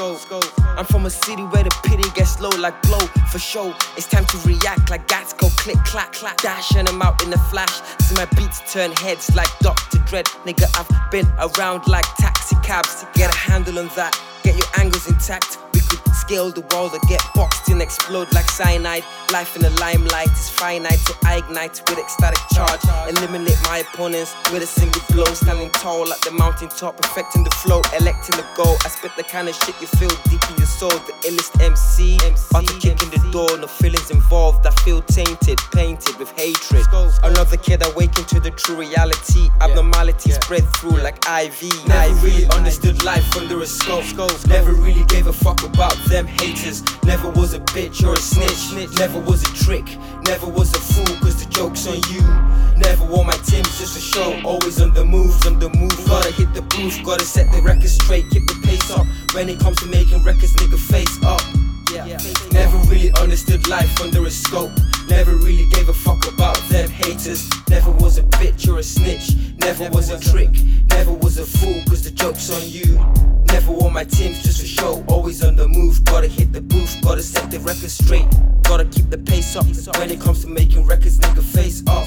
I'm from a city where the pity gets low like blow for show. It's time to react like gats go click clack clack dash and I'm out in a flash. See my beats turn heads like Dr. Dread. Nigga, I've been around like taxi cabs. To get a handle on that, get your angles intact. We could scale the world or get boxed and explode like cyanide. Life in the limelight is finite, so I ignite with ecstatic charge. Eliminate my opponents with a single blow. Standing tall like the mountaintop, perfecting the flow, electing the goal. I spit the kind of shit you feel deep in your soul. The illest MC, about to kick in the door, no feelings involved. I feel tainted, painted with hatred. Another kid awakened to the true reality. Abnormality spread through like IV. Never really understood life under a scope. Never really gave a fuck about them haters. Never was a bitch or a snitch. Never was a trick. Never was a fool, cause the joke's on you. Never wore my Tim's just for show. Always on the moves, on the move. Gotta hit the booth, gotta set the record straight. Keep the pace up. When it comes to making records, nigga, face up. Really understood life under a scope. Never really gave a fuck about them haters. Never was a bitch or a snitch. Never was a trick. Never was a fool, cause the joke's on you. Never wore my Tim's just for show. Always on the move. Gotta hit the booth. Gotta set the record straight. Gotta keep the pace up. When it comes to making records, nigga, face up.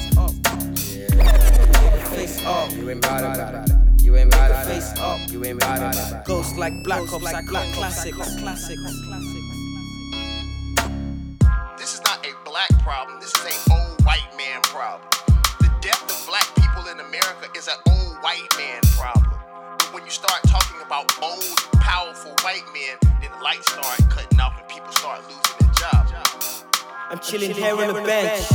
Face up. You ain't bout it. You ain't it. Face up. You ain't bout it. Ghost like Black Ops, like Black classics. classics. Problem. This is an old white man problem. The death of black people in America is an old white man problem. But when you start talking about old, powerful white men, then the lights start cutting off and people start losing their jobs. I'm chilling here on the bench.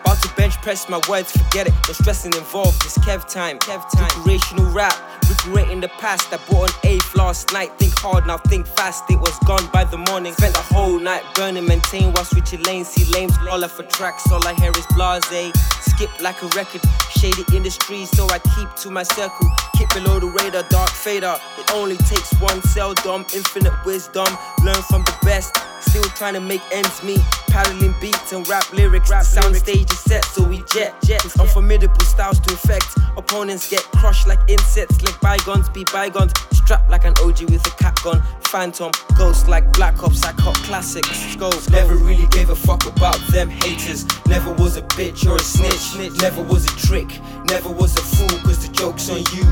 About to bench press my words, forget it. No stressing involved, it's Kev time. Kev time. Recreational rap, recreating the past. I bought an eighth last night. Think hard now, think fast. It was gone by the morning. Spent the whole night burning, maintain while switching lanes. See lames holler for tracks. All I hear is blase. Skip like a record. Shady industry, so I keep to my circle. Keep below the radar, dark fader. It only takes one cell, dumb, infinite wisdom. Learn from the best. Still trying to make ends meet. Paddling beats and rap lyrics. Rap sound stage is set, so we jet. jet. Unformidable styles to effect. Opponents get crushed like insects. Let bygones be bygones. Strapped like an OG with a cap gun. Phantom, ghost like Black Ops. I cop classics. Scope. Never really gave a fuck about them haters. Never was a bitch or a snitch. Never was a trick. Never was a fool, cause the joke's on you.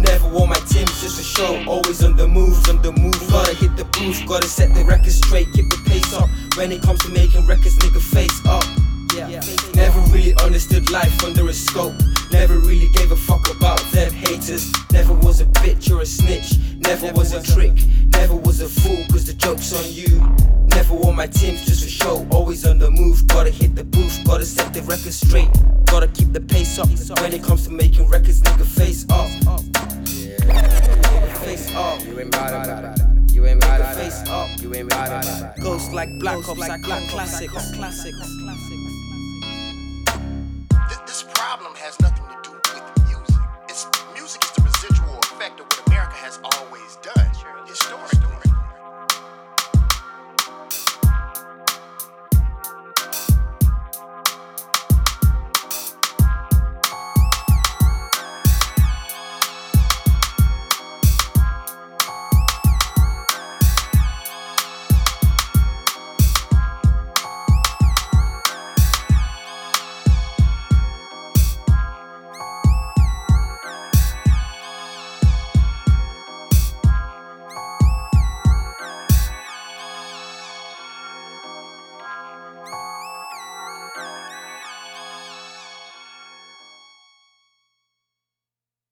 Never wore my Tim's just for show. Always on the moves, on the move. Gotta hit the booth, gotta set the record straight. Keep the pace up. When it comes to making records, nigga, face up. Never really understood life under a scope. Never really gave a fuck about them haters. Never was a bitch or a snitch. Never was a trick. Never was a fool, cause the joke's on you. Never wore my Tim's just for show. Always on the move. Gotta hit the booth. Gotta set the record straight. Gotta keep the pace up. When it comes to making records, nigga, face up. Face up. You ain't bout it. You ain't bout it. Face up. You ain't bout it. Ghost like Black Ops, like classics. classics.